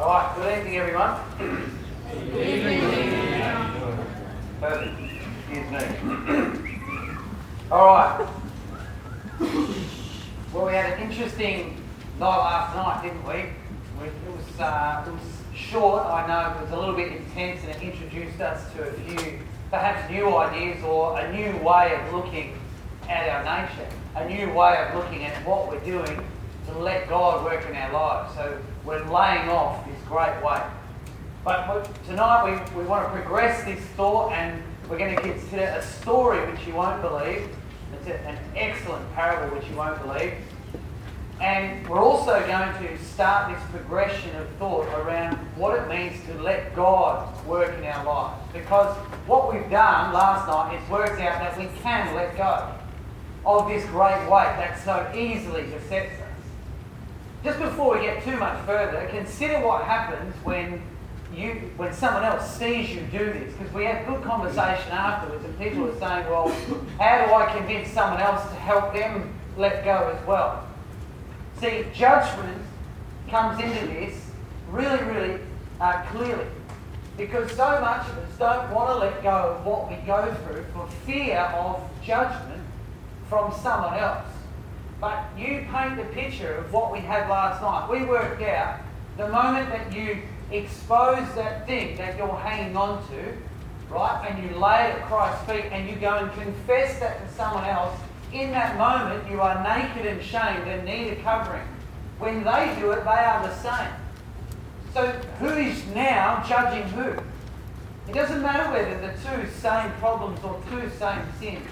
All right, good evening, everyone. Good evening. Perfect. Excuse me. All right. Well, we had an interesting night last night, didn't we? it, was, uh, it was short, I know, it was a little bit intense, and it introduced us to a few perhaps new ideas or a new way of looking at our nature, a new way of looking at what we're doing to let God work in our lives. So we're laying off this great weight. But tonight we, we want to progress this thought and we're going to consider a story which you won't believe. It's a, an excellent parable which you won't believe. And we're also going to start this progression of thought around what it means to let God work in our lives. Because what we've done last night is worked out that we can let go of this great weight that so easily besets. Just before we get too much further, consider what happens when you when someone else sees you do this. Because we had good conversation afterwards, and people are saying, "Well, how do I convince someone else to help them let go as well?" See, judgment comes into this really, really uh, clearly. Because so much of us don't want to let go of what we go through for fear of judgment from someone else. But you paint the picture of what we had last night. We worked out the moment that you expose that thing that you're hanging on to, right, and you lay it at Christ's feet and you go and confess that to someone else, in that moment you are naked and shamed and need a covering. When they do it, they are the same. So who is now judging who? It doesn't matter whether the two same problems or two same sins.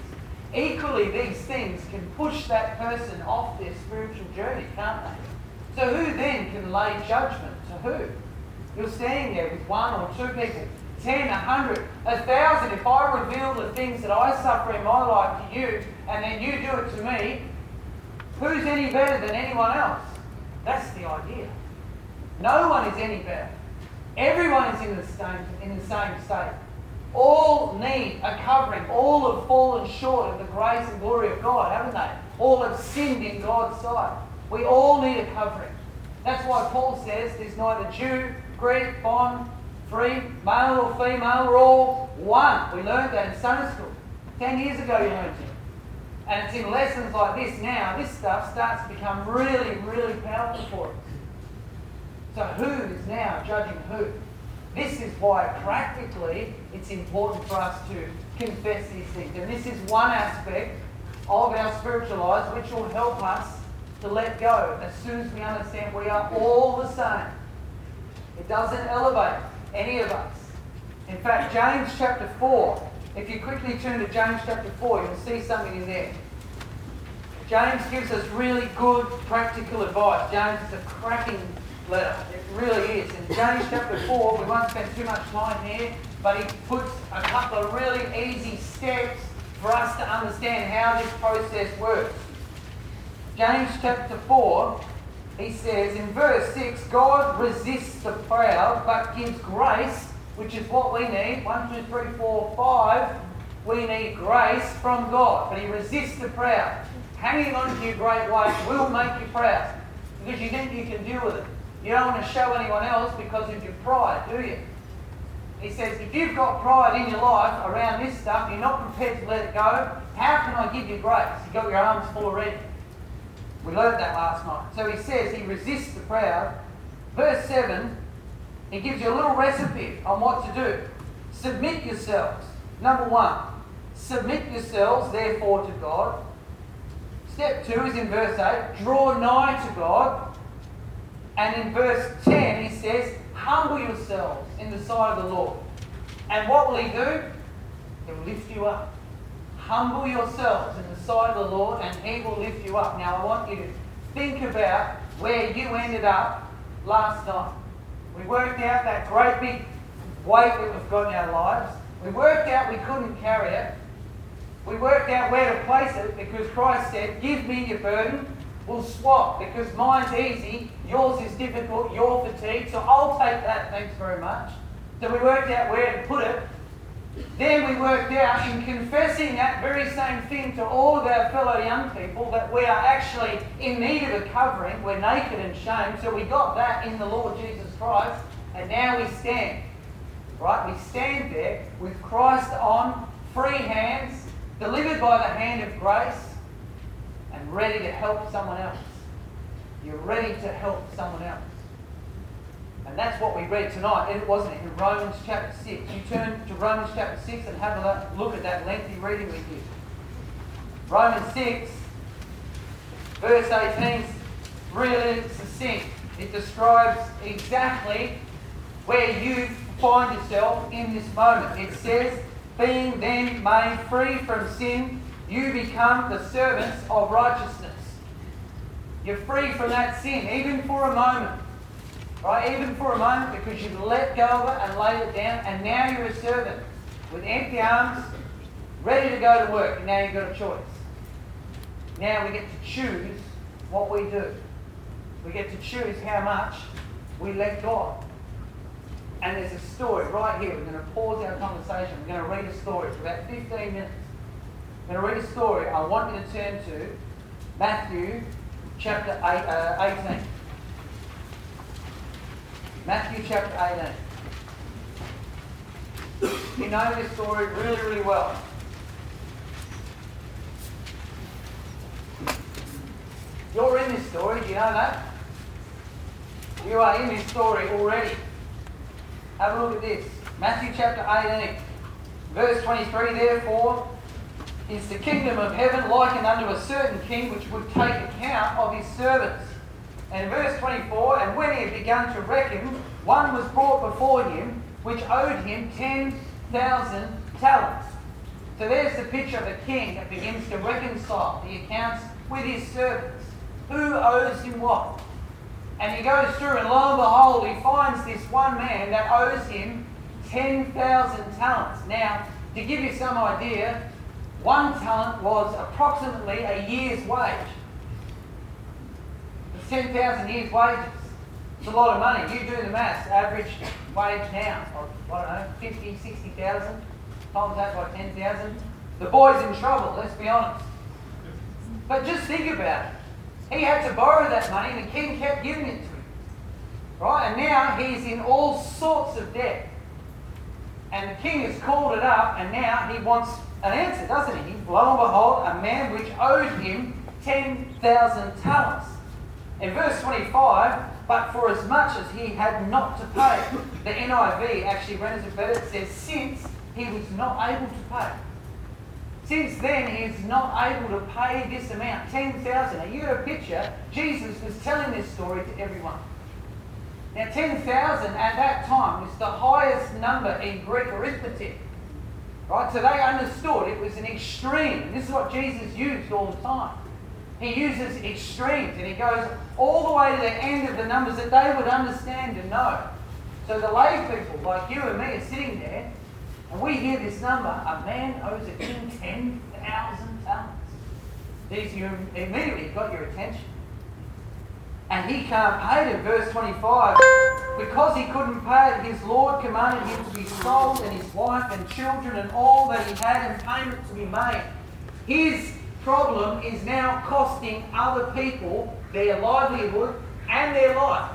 Equally, these things can push that person off their spiritual journey, can't they? So who then can lay judgment to who? You're standing there with one or two people, ten, a hundred, a thousand. If I reveal the things that I suffer in my life to you, and then you do it to me, who's any better than anyone else? That's the idea. No one is any better. Everyone is in the same, in the same state. All need a covering. All have fallen short of the grace and glory of God, haven't they? All have sinned in God's sight. We all need a covering. That's why Paul says there's neither Jew, Greek, bond, free, male or female, we're all one. We learned that in Sunday school. Ten years ago you learned it. And it's in lessons like this now, this stuff starts to become really, really powerful for us. So who is now judging who? This is why practically it's important for us to confess these things. And this is one aspect of our spiritual lives which will help us to let go as soon as we understand we are all the same. It doesn't elevate any of us. In fact, James chapter 4, if you quickly turn to James chapter 4, you'll see something in there. James gives us really good practical advice. James is a cracking letter. It really is. In James chapter 4, we won't spend too much time here, but he puts a couple of really easy steps for us to understand how this process works. James chapter 4, he says in verse 6 God resists the proud but gives grace, which is what we need. 1, 2, 3, 4, 5. We need grace from God, but he resists the proud. Hanging on to your great weight will make you proud because you think you can deal with it. You don't want to show anyone else because of your pride, do you? He says, if you've got pride in your life around this stuff, you're not prepared to let it go, how can I give you grace? You've got your arms full already. We learned that last night. So he says he resists the proud. Verse 7, he gives you a little recipe on what to do. Submit yourselves. Number one, submit yourselves, therefore, to God. Step two is in verse 8 draw nigh to God. And in verse 10, he says, humble yourselves in the sight of the Lord. And what will he do? He'll lift you up. Humble yourselves in the sight of the Lord, and he will lift you up. Now, I want you to think about where you ended up last night. We worked out that great big weight that we've got in our lives. We worked out we couldn't carry it. We worked out where to place it because Christ said, Give me your burden. We'll swap because mine's easy, yours is difficult, you're fatigued, so I'll take that, thanks very much. So we worked out where to put it. Then we worked out in confessing that very same thing to all of our fellow young people that we are actually in need of a covering. We're naked and shamed. So we got that in the Lord Jesus Christ. And now we stand. Right? We stand there with Christ on, free hands, delivered by the hand of grace, and ready to help someone else. You're ready to help someone else. And that's what we read tonight, it wasn't? In Romans chapter 6. You turn to Romans chapter 6 and have a look at that lengthy reading with you. Romans 6, verse 18 is really succinct. It describes exactly where you find yourself in this moment. It says, Being then made free from sin, you become the servants of righteousness. You're free from that sin, even for a moment. Right? Even for a moment, because you've let go of it and laid it down, and now you're a servant with empty arms, ready to go to work, and now you've got a choice. Now we get to choose what we do. We get to choose how much we let God. And there's a story right here. We're going to pause our conversation. We're going to read a story for about 15 minutes. Going to read a story. I want you to turn to Matthew chapter eight, uh, 18. Matthew chapter 18. You know this story really, really well. You're in this story, do you know that? You are in this story already. Have a look at this. Matthew chapter 18, verse 23. Therefore, is the kingdom of heaven likened unto a certain king which would take account of his servants. And verse 24, and when he had begun to reckon, one was brought before him which owed him 10,000 talents. So there's the picture of a king that begins to reconcile the accounts with his servants. Who owes him what? And he goes through, and lo and behold, he finds this one man that owes him 10,000 talents. Now, to give you some idea, one talent was approximately a year's wage. 10,000 years' wages. It's a lot of money. You do the maths. Average wage now, of, I don't know, 50, 60,000. Times that by 10,000. The boy's in trouble, let's be honest. But just think about it. He had to borrow that money and the king kept giving it to him. Right? And now he's in all sorts of debt. And the king has called it up and now he wants an answer, doesn't he? Lo and behold, a man which owed him 10,000 talents. In verse 25, but for as much as he had not to pay, the NIV actually renders it better. It says, since he was not able to pay. Since then, he is not able to pay this amount, 10,000. Now, you got a picture, Jesus was telling this story to everyone. Now, 10,000 at that time was the highest number in Greek arithmetic. Right? So they understood it was an extreme. This is what Jesus used all the time. He uses extremes and he goes all the way to the end of the numbers that they would understand and know. So the lay people like you and me are sitting there and we hear this number, a man owes a king 10,000 talents. These you immediately got your attention. And he can't pay it. Verse 25, because he couldn't pay it, his Lord commanded him to be sold and his wife and children and all that he had and payment to be made. His problem is now costing other people their livelihood and their life.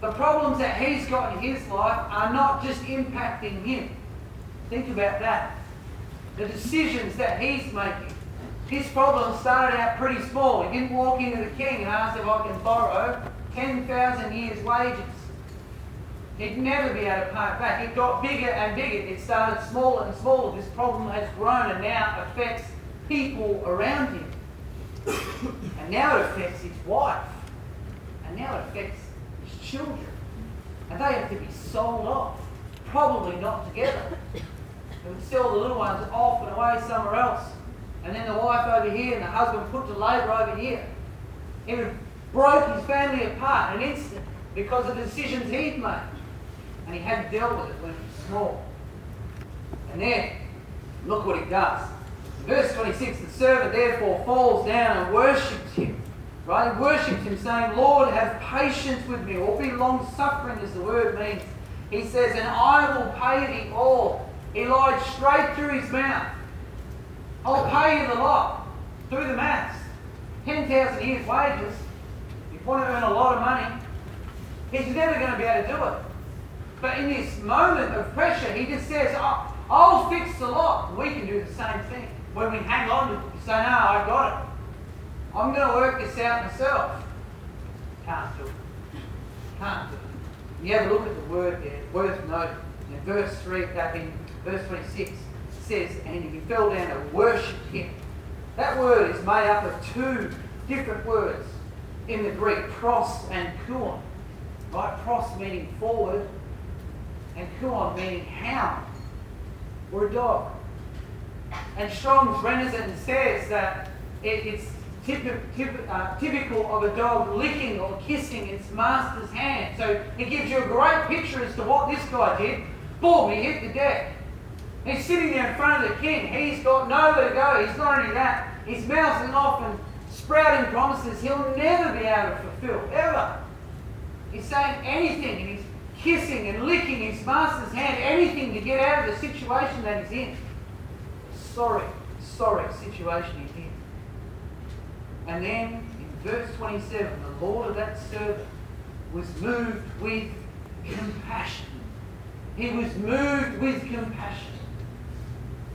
The problems that he's got in his life are not just impacting him. Think about that. The decisions that he's making. His problem started out pretty small. He didn't walk into the king and ask if I can borrow 10,000 years' wages. He'd never be able to pay it back. It got bigger and bigger. It started smaller and smaller. This problem has grown and now affects people around him. and now it affects his wife. And now it affects his children. And they have to be sold off. Probably not together. They would sell the little ones off and away somewhere else. And then the wife over here and the husband put to labour over here. It broke his family apart in an instant because of the decisions he'd made. And he hadn't dealt with it when he was small. And then, look what he does. Verse 26 The servant therefore falls down and worships him. Right? He worships him, saying, Lord, have patience with me, or be long suffering, as the word means. He says, And I will pay thee all. He lied straight through his mouth. I'll pay you the lot. Do the maths. 10,000 years' wages. If you want to earn a lot of money, he's never going to be able to do it. But in this moment of pressure, he just says, oh, I'll fix the lot. We can do the same thing. When we hang on to it, say, no, I got it. I'm going to work this out myself. Can't do it. Can't do it. You have a look at the word there, worth noting. In verse 3, back in verse 26, it says, and he fell down to worship him. That word is made up of two different words in the Greek, pros and kuon. Right? Pros meaning forward, and kuon meaning hound or a dog. And Strong's renders says that it, it's typ- typ- uh, typical of a dog licking or kissing its master's hand. So it gives you a great picture as to what this guy did. Boom, he hit the deck. He's sitting there in front of the king. He's got nowhere to go. He's not only that, he's mouthing off and sprouting promises he'll never be able to fulfill, ever. He's saying anything and he's kissing and licking his master's hand, anything to get out of the situation that he's in. Sorry, sorry situation he's in. And then in verse 27, the Lord of that servant was moved with compassion. He was moved with compassion.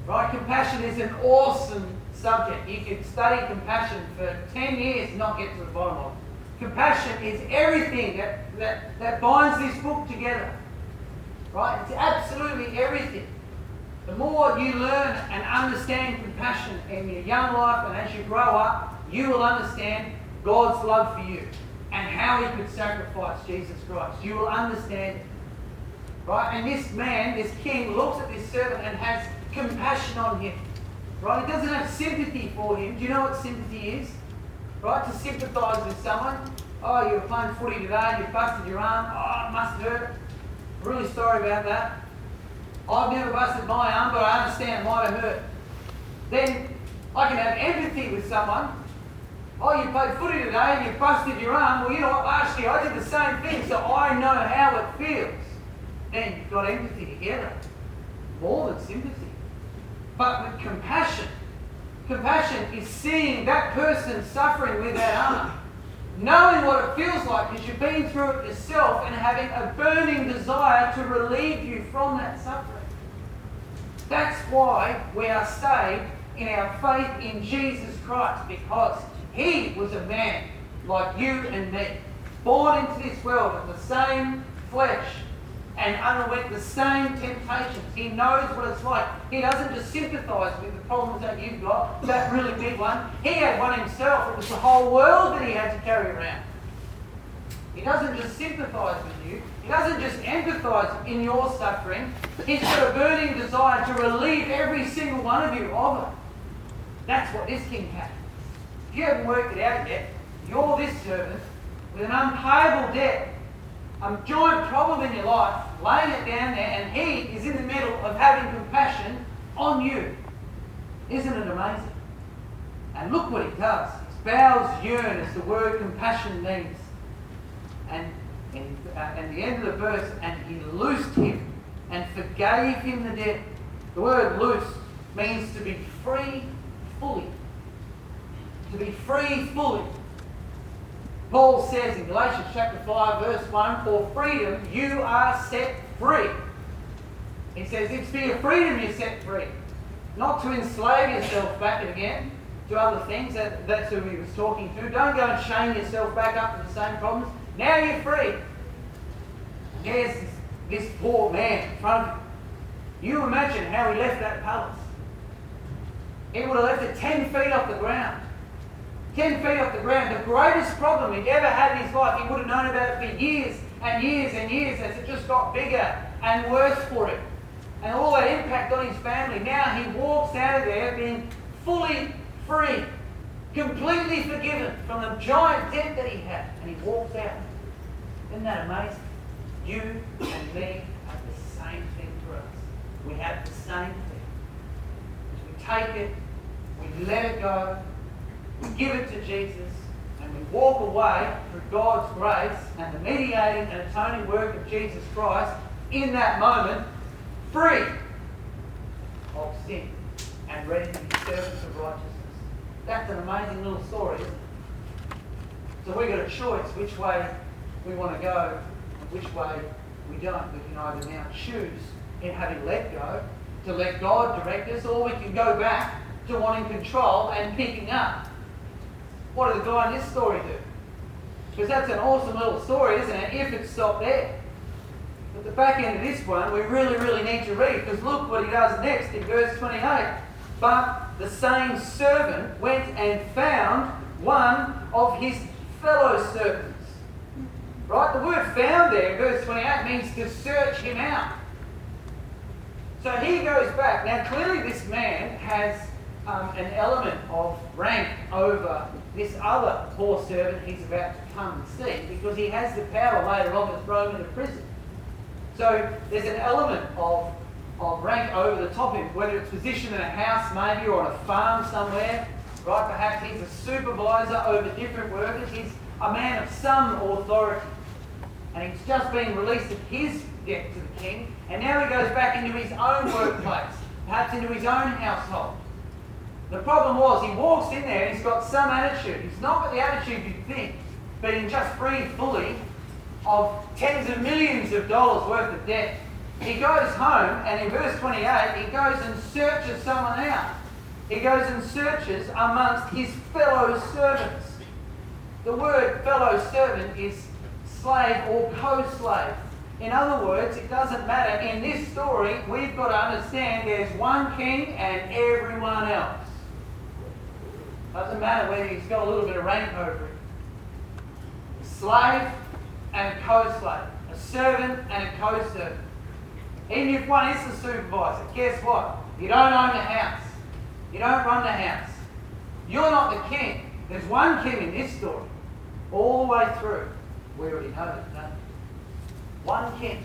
Right? Compassion is an awesome subject. You could study compassion for 10 years and not get to the bottom of it. Compassion is everything that, that, that binds this book together. Right? It's absolutely everything. The more you learn and understand compassion in your young life and as you grow up, you will understand God's love for you and how He could sacrifice Jesus Christ. You will understand. Right? And this man, this king, looks at this servant and has compassion on him. Right? He doesn't have sympathy for him. Do you know what sympathy is? Right? To sympathise with someone. Oh, you were playing footy today and you busted your arm. Oh, it must hurt. Really sorry about that. I've never busted my arm, but I understand it might have hurt. Then I can have empathy with someone Oh, you played footy today and you busted your arm. Well, you know what? Year I did the same thing, so I know how it feels. Then you've got empathy together. More than sympathy. But with compassion. Compassion is seeing that person suffering with that arm. Knowing what it feels like because you've been through it yourself and having a burning desire to relieve you from that suffering. That's why we are saved in our faith in Jesus Christ because he was a man like you and me, born into this world of the same flesh and underwent the same temptations. He knows what it's like. He doesn't just sympathise with the problems that you've got, that really big one. He had one himself. It was the whole world that he had to carry around. He doesn't just sympathise with you. He doesn't just empathise in your suffering. He's got a burning desire to relieve every single one of you of it. That's what this king had. If you haven't worked it out yet, you're this servant with an unpayable debt, a joint problem in your life, laying it down there, and he is in the middle of having compassion on you. Isn't it amazing? And look what he does. His bowels yearn, as the word compassion means. And in uh, at the end of the verse, and he loosed him and forgave him the debt. The word loose means to be free fully to be free fully. Paul says in Galatians chapter 5, verse 1, For freedom you are set free. He says it's for your freedom you're set free. Not to enslave yourself back again to other things. That, that's who he was talking to. Don't go and chain yourself back up to the same problems. Now you're free. There's this, this poor man in front of him. You imagine how he left that palace. He would have left it 10 feet off the ground. 10 feet off the ground, the greatest problem he'd ever had in his life. He would have known about it for years and years and years as it just got bigger and worse for him. And all that impact on his family. Now he walks out of there being fully free, completely forgiven from the giant debt that he had. And he walks out. Isn't that amazing? You and me have the same thing for us. We have the same thing. We take it, we let it go, we give it to Jesus, and we walk away through God's grace and the mediating and atoning work of Jesus Christ, in that moment free of sin and ready to be servants of righteousness. That's an amazing little story? So we've got a choice which way we want to go and which way we don't. We can either now choose in having let go to let God direct us, or we can go back to wanting control and picking up. What did the guy in this story do? Because that's an awesome little story, isn't it? If it stopped there. But the back end of this one, we really, really need to read, because look what he does next in verse 28. But the same servant went and found one of his fellow servants. Right? The word found there, in verse 28, means to search him out. So he goes back. Now, clearly, this man has um, an element of rank over this other poor servant he's about to come and see because he has the power later on to throw him into prison. So there's an element of, of rank over the top of him, whether it's position in a house maybe or on a farm somewhere, right? Perhaps he's a supervisor over different workers. He's a man of some authority. And he's just been released of his debt to the king, and now he goes back into his own workplace, perhaps into his own household. The problem was he walks in there and he's got some attitude. He's not got the attitude you'd think, being just free fully of tens of millions of dollars worth of debt. He goes home and in verse 28 he goes and searches someone out. He goes and searches amongst his fellow servants. The word fellow servant is slave or co-slave. In other words, it doesn't matter. In this story, we've got to understand there's one king and everyone else. Doesn't matter whether he's got a little bit of rank over him. Slave and co-slave. A servant and a co-servant. Even if one is the supervisor, guess what? You don't own the house. You don't run the house. You're not the king. There's one king in this story, all the way through. We already know that, don't we? One king.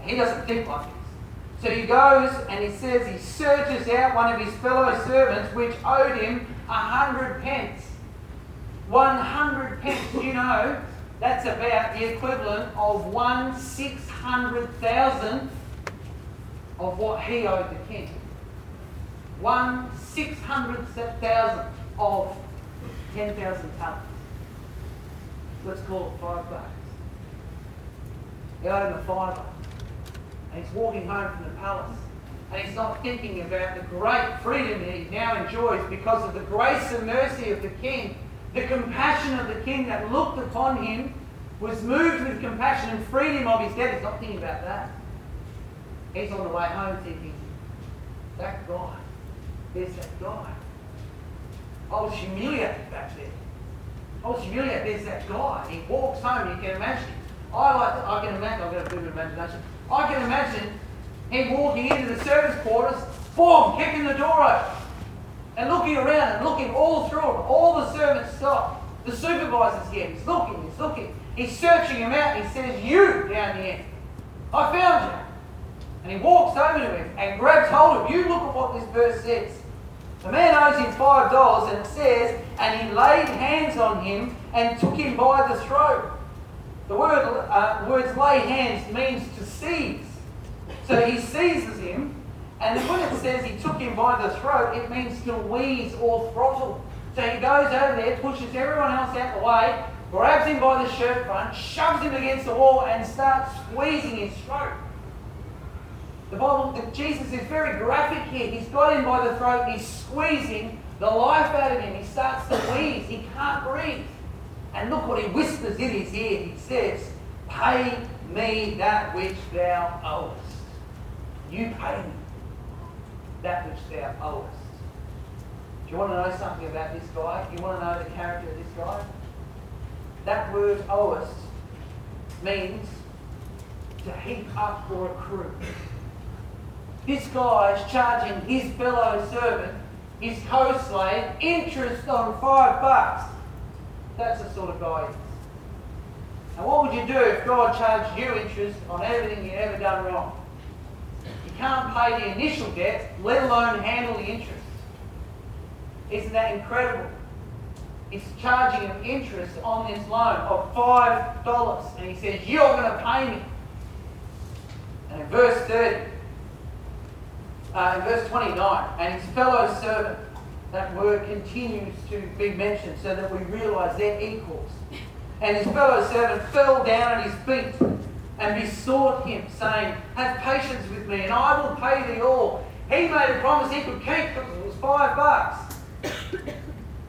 And he doesn't think like this. So he goes and he says he searches out one of his fellow servants which owed him a hundred pence. One hundred pence. You know, that's about the equivalent of one six hundred thousandth of what he owed the king. One six hundred thousandth of ten thousand talents let's call it five bucks. He owed him a fiver. And he's walking home from the palace. And he's not thinking about the great freedom that he now enjoys because of the grace and mercy of the king. The compassion of the king that looked upon him was moved with compassion and freed him of his debt. He's not thinking about that. He's on the way home thinking, that guy, there's that guy. I was humiliated back there. I was humiliated. There's that guy. He walks home. You can imagine. I like. To, I can imagine. I've got a good imagination. I can imagine him walking into the service quarters, boom, kicking the door open, and looking around and looking all through it. All the servants stop. The supervisor's here. He's looking. He's looking. He's searching him out. He says, "You down end. I found you." And he walks over to him and grabs hold of him. You look at what this verse says. The man owes him five dollars, and it says, and he laid hands on him and took him by the throat. The word, uh, words lay hands means to seize. So he seizes him, and when it says he took him by the throat, it means to wheeze or throttle. So he goes over there, pushes everyone else out of the way, grabs him by the shirt front, shoves him against the wall, and starts squeezing his throat. The Bible, the, Jesus is very graphic here. He's got him by the throat, he's squeezing the life out of him. He starts to wheeze, he can't breathe. And look what he whispers in his ear. He says, Pay me that which thou owest. You pay me that which thou owest. Do you want to know something about this guy? Do you want to know the character of this guy? That word owest means to heap up or accrue. This guy is charging his fellow servant, his co-slave, interest on five bucks. That's the sort of guy. Now what would you do if God charged you interest on everything you've ever done wrong? Can't pay the initial debt, let alone handle the interest. Isn't that incredible? It's charging an interest on this loan of $5. And he says, You're going to pay me. And in verse 30, uh, in verse 29, and his fellow servant, that word continues to be mentioned so that we realize they're equals. And his fellow servant fell down at his feet and besought him, saying, Have patience with me, and I will pay thee all. He made a promise he could keep because it was five bucks.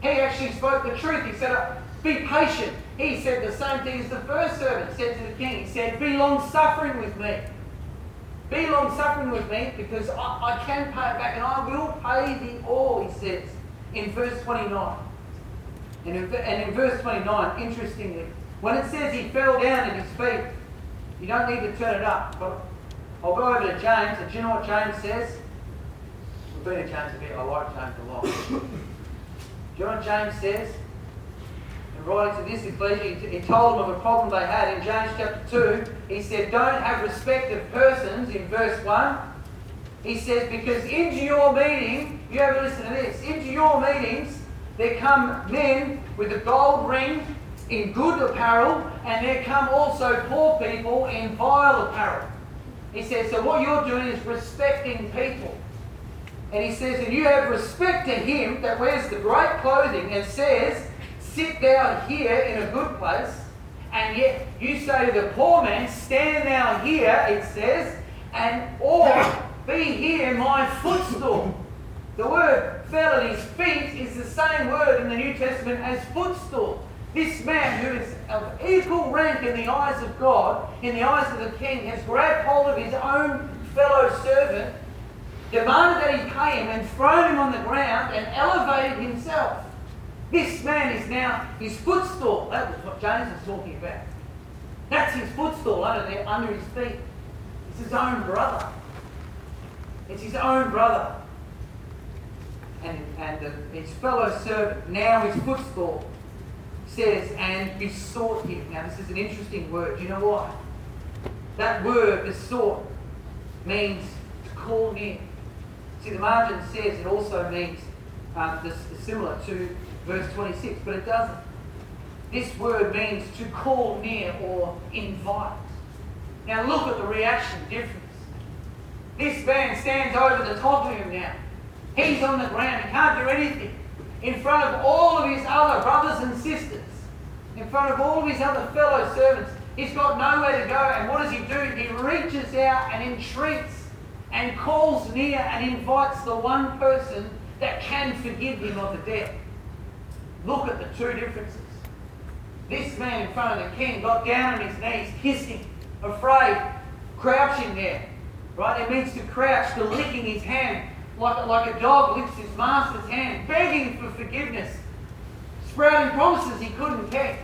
he actually spoke the truth. He said, Be patient. He said the same thing as the first servant said to the king. He said, Be long suffering with me. Be long suffering with me because I, I can pay it back and I will pay thee all, he says in verse 29. And in, and in verse 29, interestingly, when it says he fell down at his feet, you don't need to turn it up. But I'll go over to James, and do you know what James says? We've been to James a bit. I like James a lot. do you know what James says? In writing to this ecclesia, he told them of a problem they had in James chapter 2. He said, Don't have respect of persons in verse 1. He says, Because into your meeting, you have to listen to this, into your meetings, there come men with a gold ring in good apparel, and there come also poor people in vile apparel. He says, so what you're doing is respecting people. And he says, and you have respect to him that wears the great clothing and says, sit down here in a good place, and yet you say to the poor man, stand now here, it says, and or be here my footstool. The word fell at his feet is the same word in the New Testament as footstool. This man, who is of equal rank in the eyes of God, in the eyes of the king, has grabbed hold of his own fellow servant, demanded that he pay him, and thrown him on the ground and elevated himself. This man is now his footstool. That was what James was talking about. That's his footstool under, there, under his feet. It's his own brother. It's his own brother. And, and uh, his fellow servant, now his footstool, says, and besought him. Now, this is an interesting word. You know why? That word, besought, means to call near. See, the margin says it also means um, this, similar to verse 26, but it doesn't. This word means to call near or invite. Now, look at the reaction difference. This man stands over the top of him now. He's on the ground. He can't do anything. In front of all of his other brothers and sisters in front of all of his other fellow servants. He's got nowhere to go. And what does he do? He reaches out and entreats and calls near and invites the one person that can forgive him of the debt. Look at the two differences. This man in front of the king got down on his knees, kissing, afraid, crouching there. Right? It means to crouch, to licking his hand like, like a dog licks his master's hand, begging for forgiveness, sprouting promises he couldn't keep.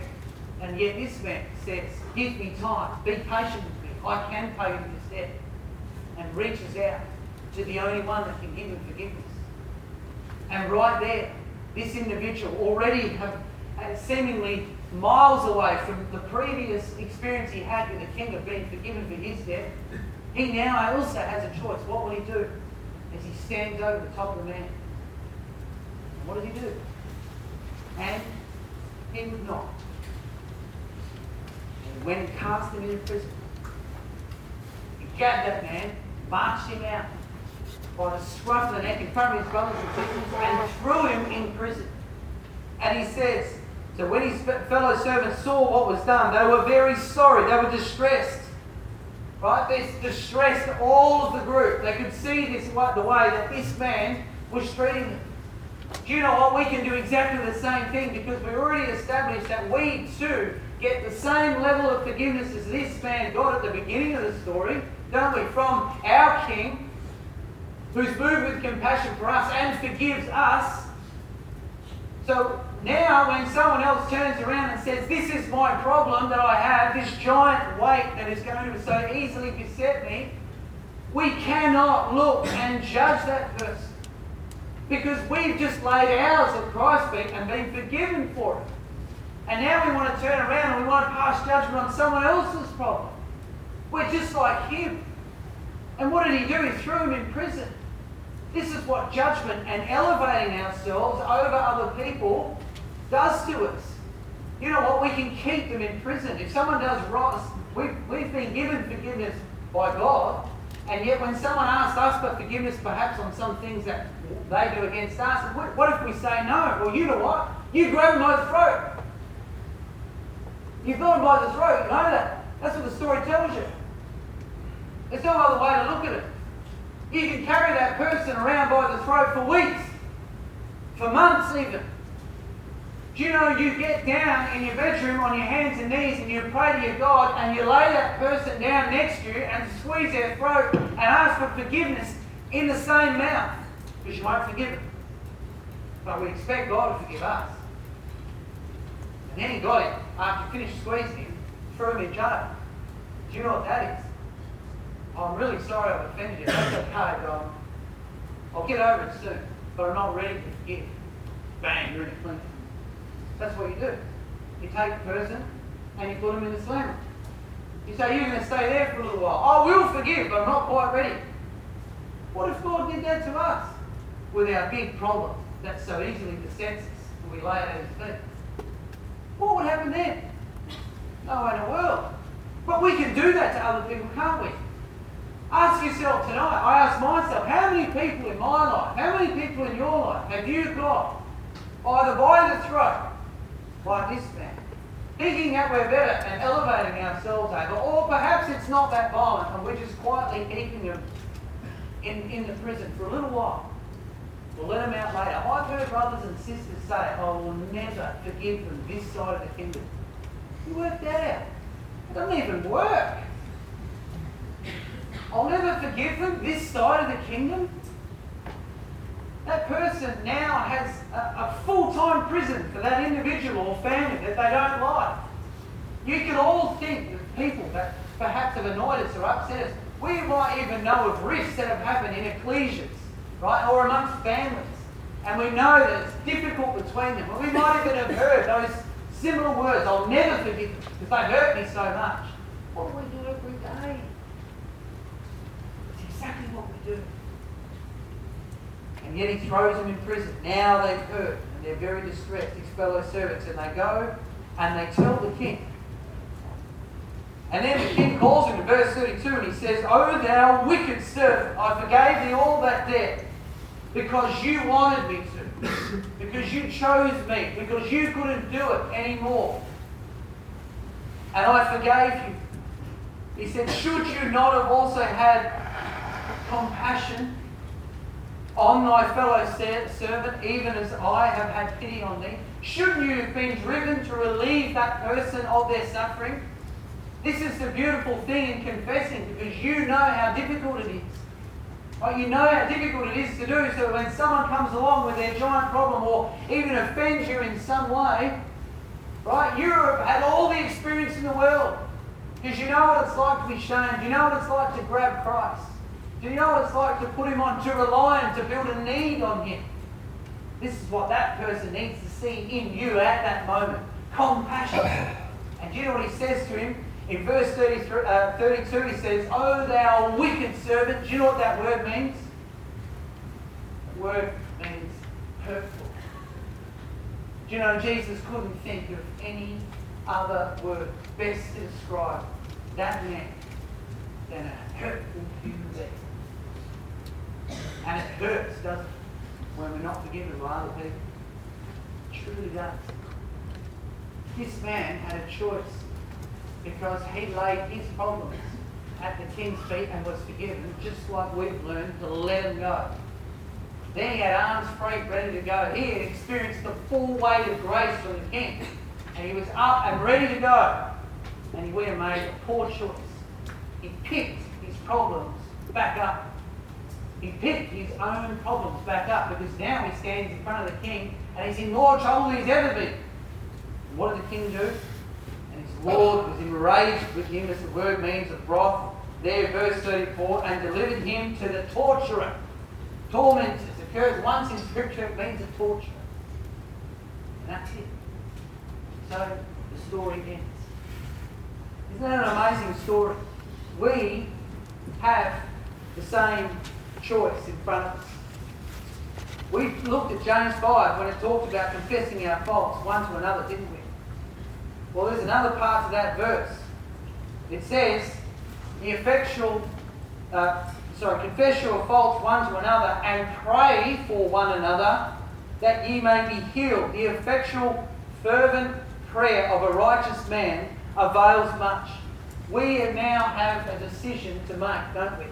And yet this man says, Give me time, be patient with me, I can pay you this debt. And reaches out to the only one that can give him forgiveness. And right there, this individual already have, uh, seemingly miles away from the previous experience he had with the king of being forgiven for his debt, he now also has a choice. What will he do? Stands over the top of the man. And what does he do? And he would not And when he cast him in prison, he grabbed that man, marched him out by the scruff of the neck in front of his brothers and sisters, and threw him in prison. And he says, so when his fellow servants saw what was done, they were very sorry. They were distressed. Right? This distressed all of the group. They could see this the way that this man was treating them. Do you know what? We can do exactly the same thing because we already established that we too get the same level of forgiveness as this man got at the beginning of the story, don't we? From our King, who's moved with compassion for us and forgives us. So now, when someone else turns around and says, This is my problem that I have, this giant weight that is going to so easily beset me, we cannot look and judge that person. Because we've just laid ours at Christ's feet and been forgiven for it. And now we want to turn around and we want to pass judgment on someone else's problem. We're just like him. And what did he do? He threw him in prison. This is what judgment and elevating ourselves over other people does to us. You know what? We can keep them in prison. If someone does wrong, we've, we've been given forgiveness by God. And yet, when someone asks us for forgiveness, perhaps on some things that they do against us, what if we say no? Well, you know what? You grab them by the throat. You've got them by the throat. You know that. That's what the story tells you. There's no other way to look at it. You can carry that person around by the throat for weeks, for months even. Do you know you get down in your bedroom on your hands and knees and you pray to your God and you lay that person down next to you and squeeze their throat and ask for forgiveness in the same mouth because you won't forgive them. But we expect God to forgive us. And then he got him after he finished squeezing him, threw him in jail. Do you know what that is? I'm really sorry I've offended you. That's okay, God. I'll get over it soon, but I'm not ready to forgive. Bang, you're in a clean. That's what you do. You take a person and you put them in the slammer. You say, You're going to stay there for a little while. I will forgive, but I'm not quite ready. What if God did that to us with our big problem that so easily besets us and we lay at His feet? What would happen then? No way in the world. But we can do that to other people, can't we? Ask yourself tonight, I ask myself, how many people in my life, how many people in your life have you got either by the throat like this man, thinking that we're better and elevating ourselves over, or perhaps it's not that violent and we're just quietly keeping them in, in the prison for a little while. We'll let them out later. I've heard brothers and sisters say, I will never forgive them this side of the kingdom. You work that out. It doesn't even work. I'll never forgive them this side of the kingdom. That person now has a, a full-time prison for that individual or family that they don't like. You can all think of people that perhaps have annoyed us or upset us. We might even know of rifts that have happened in ecclesias, right, or amongst families. And we know that it's difficult between them. And we might even have heard those similar words, I'll never forgive them because they hurt me so much. What do we do every day? It's exactly what we do. And yet he throws them in prison. Now they've heard, and they're very distressed, his fellow servants. And they go and they tell the king. And then the king calls him in verse 32 and he says, O thou wicked servant, I forgave thee all that debt because you wanted me to, because you chose me, because you couldn't do it anymore. And I forgave you. He said, Should you not have also had compassion on thy fellow servant, even as I have had pity on thee? Shouldn't you have been driven to relieve that person of their suffering? This is the beautiful thing in confessing because you know how difficult it is. Right? You know how difficult it is to do, so when someone comes along with their giant problem or even offends you in some way, right, you've had all the experience in the world because you know what it's like to be shamed, you know what it's like to grab Christ. Do you know what it's like to put him on, to rely on, to build a need on him? This is what that person needs to see in you at that moment compassion. And do you know what he says to him? In verse 33, uh, 32, he says, O thou wicked servant. Do you know what that word means? The word means hurtful. Do you know Jesus couldn't think of any other word best to describe that man than a hurtful human? And it hurts, doesn't it, when we're not forgiven by other people? It truly does. This man had a choice because he laid his problems at the king's feet and was forgiven, just like we've learned to let them go. Then he had arms free, ready to go. He had experienced the full weight of grace from the king. And he was up and ready to go. And he have made a poor choice. He picked his problems back up he picked his own problems back up because now he stands in front of the king and he's in more trouble than he's ever been. And what did the king do? And his Lord was enraged with him, as the word means, of wrath. There, verse 34, and delivered him to the torturer. Tormentors occurs once in Scripture, it means a torturer. And that's it. So the story ends. Isn't that an amazing story? We have the same choice in front of us. We looked at James 5 when it talked about confessing our faults one to another, didn't we? Well, there's another part to that verse. It says, the effectual, uh, sorry, confess your faults one to another and pray for one another that ye may be healed. The effectual, fervent prayer of a righteous man avails much. We now have a decision to make, don't we?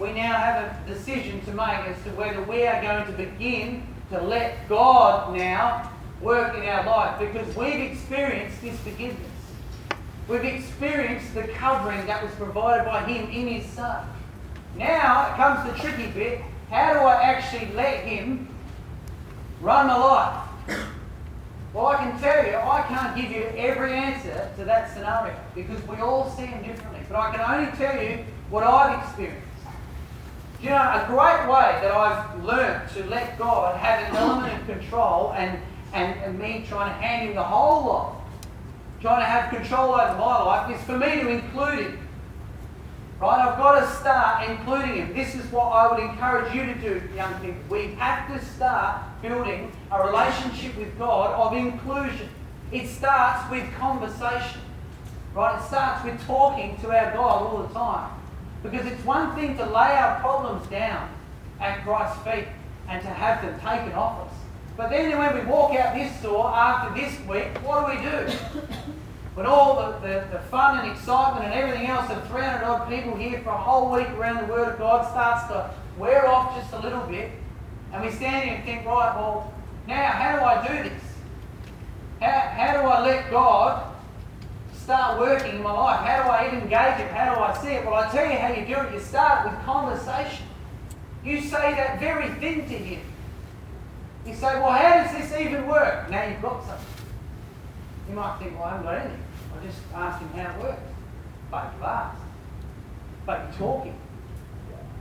We now have a decision to make as to whether we are going to begin to let God now work in our life because we've experienced His forgiveness. We've experienced the covering that was provided by Him in His Son. Now comes the tricky bit. How do I actually let Him run my life? Well, I can tell you, I can't give you every answer to that scenario because we all see them differently. But I can only tell you what I've experienced. You know, a great way that I've learned to let God have an element of control and, and, and me trying to hand Him the whole lot, trying to have control over my life, is for me to include Him. Right? I've got to start including Him. This is what I would encourage you to do, young people. We have to start building a relationship with God of inclusion. It starts with conversation. Right? It starts with talking to our God all the time. Because it's one thing to lay our problems down at Christ's feet and to have them taken off us. But then when we walk out this door after this week, what do we do? When all the, the, the fun and excitement and everything else of 300 odd people here for a whole week around the Word of God starts to wear off just a little bit, and we stand here and think, right, well, now how do I do this? How, how do I let God start working in my life? Oh, how do I even engage it? How do I see it? Well, I tell you how you do it. You start with conversation. You say that very thing to him. You say, well, how does this even work? Now you've got something. You might think, well, I haven't got anything. I just asked him how it works. But you asked. But you're talking.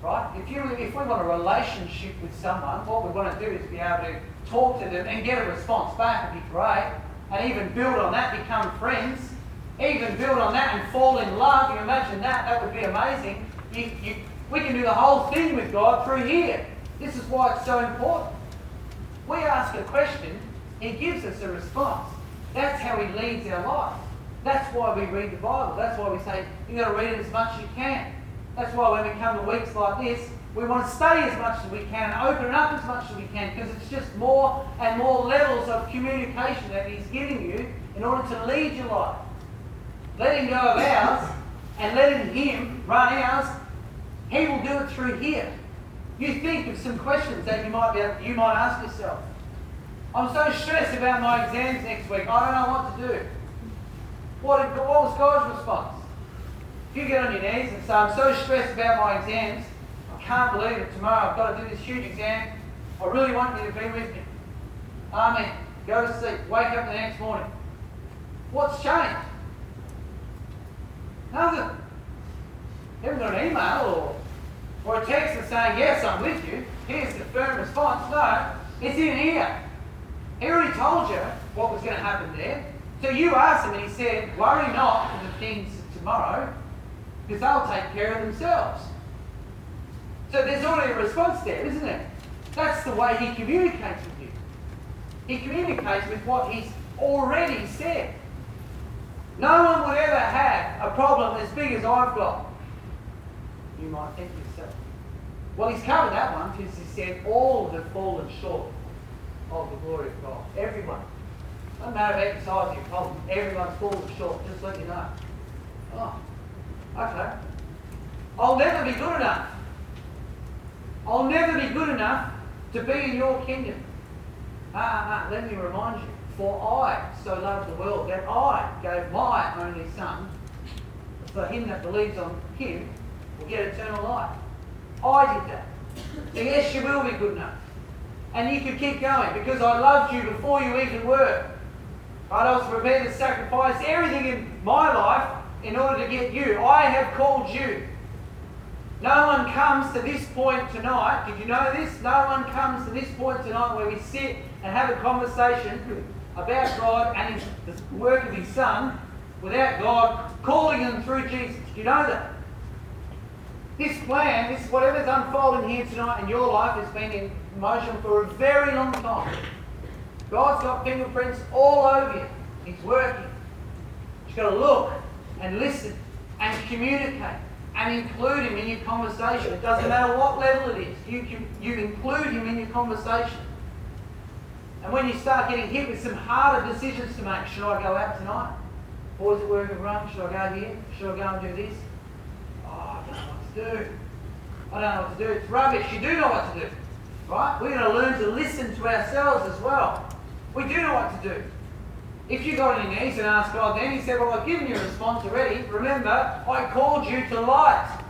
Right? If, you, if we want a relationship with someone, what we want to do is be able to talk to them and get a response back It'd be great. And even build on that, become friends even build on that and fall in love. You imagine that? That would be amazing. You, you, we can do the whole thing with God through here. This is why it's so important. We ask a question, He gives us a response. That's how He leads our life. That's why we read the Bible. That's why we say you've got to read it as much as you can. That's why when we come to weeks like this, we want to study as much as we can, open it up as much as we can, because it's just more and more levels of communication that He's giving you in order to lead your life letting go of ours and letting Him run ours, He will do it through here. You think of some questions that you might be able, you might ask yourself. I'm so stressed about my exams next week. I don't know what to do. What, what was God's response? If you get on your knees and say, I'm so stressed about my exams, I can't believe it. Tomorrow I've got to do this huge exam. I really want you to be with me. Amen. Go to sleep. Wake up the next morning. What's changed? You haven't got an email or, or a text that's saying, Yes, I'm with you. Here's the firm response. No, it's in here. He already told you what was going to happen there. So you asked him, and he said, Worry not for the things of tomorrow, because they'll take care of themselves. So there's already a response there, isn't it? That's the way he communicates with you. He communicates with what he's already said. No one would ever have a problem as big as I've got. You might think yourself. Well, he's covered that one because he said all have fallen short of the glory of God. Everyone. No matter about the size of your problem, everyone's fallen short. Just let you know. Oh, okay. I'll never be good enough. I'll never be good enough to be in your kingdom. Ah, ah let me remind you. For I so loved the world that I gave my only Son, for him that believes on him will get eternal life. I did that. So yes, you will be good enough. And you can keep going because I loved you before you even were. I was prepared to sacrifice everything in my life in order to get you. I have called you. No one comes to this point tonight. Did you know this? No one comes to this point tonight where we sit and have a conversation about God and his, the work of His Son without God calling them through Jesus. Do you know that? This plan, this whatever's unfolding here tonight in your life has been in motion for a very long time. God's got fingerprints all over you. He's working. You've got to look and listen and communicate and include him in your conversation. It doesn't matter what level it is. You, you, you include him in your conversation. And when you start getting hit with some harder decisions to make, should I go out tonight? Boys at work have run, should I go here? Should I go and do this? Oh, I don't know what to do. I don't know what to do. It's rubbish. You do know what to do. Right? We're going to learn to listen to ourselves as well. We do know what to do. If you got on your knees and asked God then, He said, Well, I've given you a response already. Remember, I called you to light.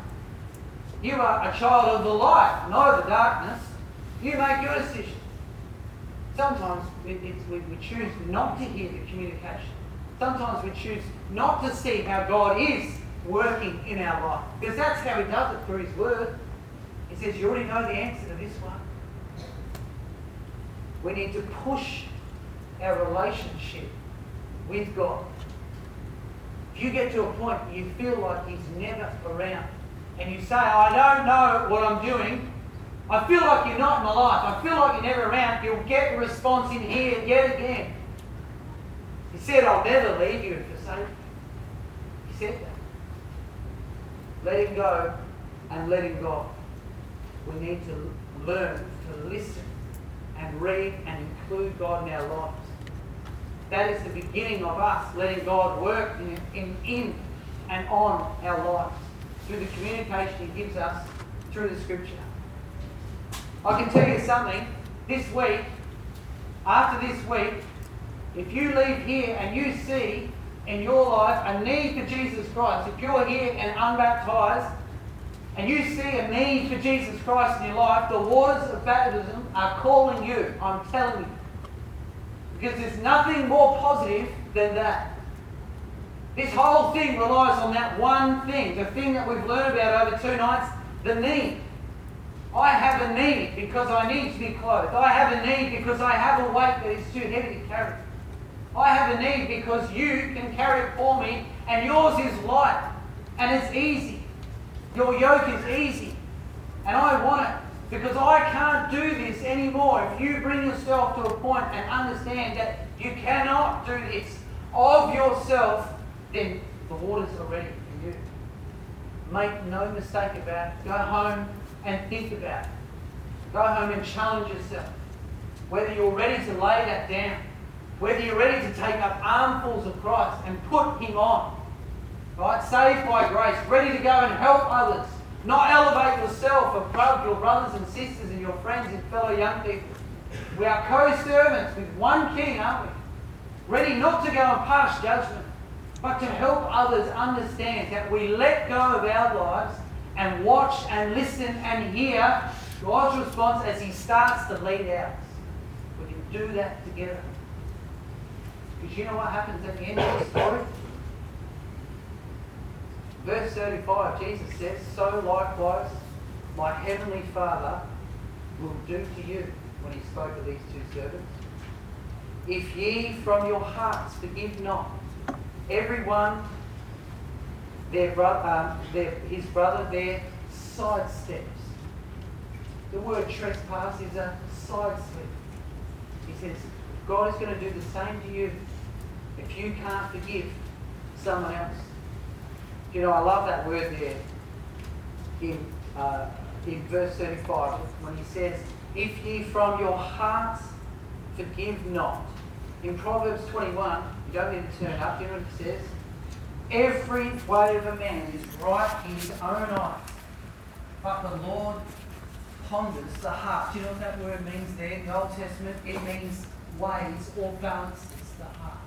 You are a child of the light, not of the darkness. You make your decision. Sometimes we, we, we choose not to hear the communication. Sometimes we choose not to see how God is working in our life. Because that's how He does it through His Word. He says, You already know the answer to this one. We need to push our relationship with God. If you get to a point where you feel like He's never around, and you say, I don't know what I'm doing, I feel like you're not in my life, I feel like you're never around, you'll get the response in here yet again. He said, I'll never leave you and forsake you. He said that. Let him go and let him go. We need to learn to listen and read and include God in our lives. That is the beginning of us letting God work in, in, in and on our lives through the communication He gives us through the Scripture. I can tell you something. This week, after this week, if you leave here and you see in your life a need for Jesus Christ, if you're here and unbaptized, and you see a need for Jesus Christ in your life, the waters of baptism are calling you. I'm telling you. Because there's nothing more positive than that. This whole thing relies on that one thing, the thing that we've learned about over two nights, the need. I have a need because I need to be clothed. I have a need because I have a weight that is too heavy to carry. I have a need because you can carry it for me and yours is light and it's easy. Your yoke is easy and I want it because I can't do this anymore. If you bring yourself to a point and understand that you cannot do this of yourself, then the waters are ready for you. Make no mistake about it. Go home and think about. Go home and challenge yourself. Whether you're ready to lay that down, whether you're ready to take up armfuls of Christ and put Him on. Right? Saved by grace, ready to go and help others not elevate yourself above your brothers and sisters and your friends and fellow young people. We are co servants with one king, aren't we? Ready not to go and pass judgment, but to help others understand that we let go of our lives and watch and listen and hear God's response as He starts to lead out. We can do that together. Because you know what happens at the end of the story? Verse 35, Jesus says, So likewise my heavenly Father will do to you when he spoke of these two servants. If ye from your hearts forgive not everyone their, um, their, his brother their sidesteps. The word trespass is a sidestep. He says, God is going to do the same to you if you can't forgive someone else. You know, I love that word there in, uh, in verse 35 when he says, If ye from your hearts forgive not. In Proverbs 21, you don't need to turn up, you know what it says? Every way of a man is right in his own eyes, but the Lord ponders the heart. Do you know what that word means there in the Old Testament? It means weighs or balances the heart.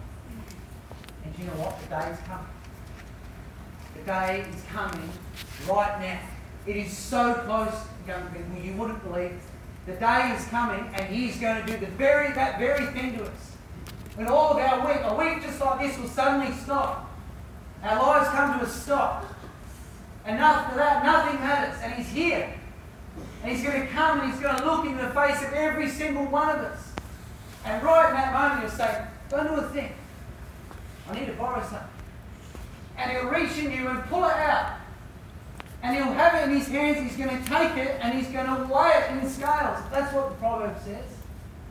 And do you know what? The day is coming the day is coming right now. It is so close, young people, you wouldn't believe. The day is coming and He's going to do the very that very thing to us. When all of our week, a week just like this will suddenly stop. Our lives come to a stop. And after that, nothing matters. And He's here. And He's going to come and He's going to look in the face of every single one of us. And right in that moment, He'll say, Don't do a thing. I need to borrow something and he'll reach in you and pull it out. And he'll have it in his hands, he's going to take it and he's going to weigh it in scales. That's what the proverb says.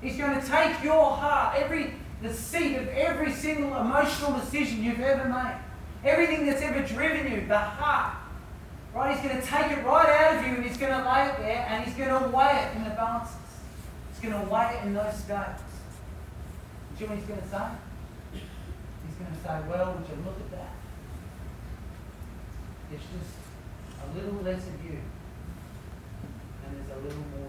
He's going to take your heart, every the seat of every single emotional decision you've ever made, Everything that's ever driven you, the heart, right? He's going to take it right out of you and he's going to lay it there and he's going to weigh it in the balances. He's going to weigh it in those scales. Do you know what he's going to say? He's going to say, well, would you look at that? It's just a little less of you and there's a little more